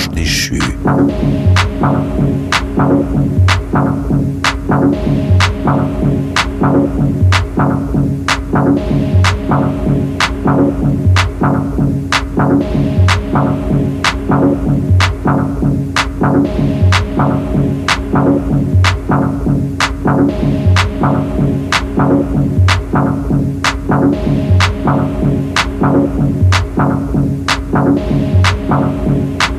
ange déchu.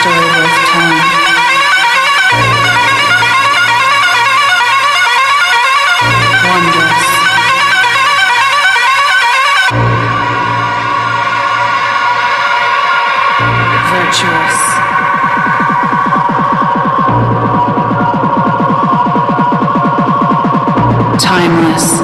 story worth telling. Wondrous. Virtuous. Timeless.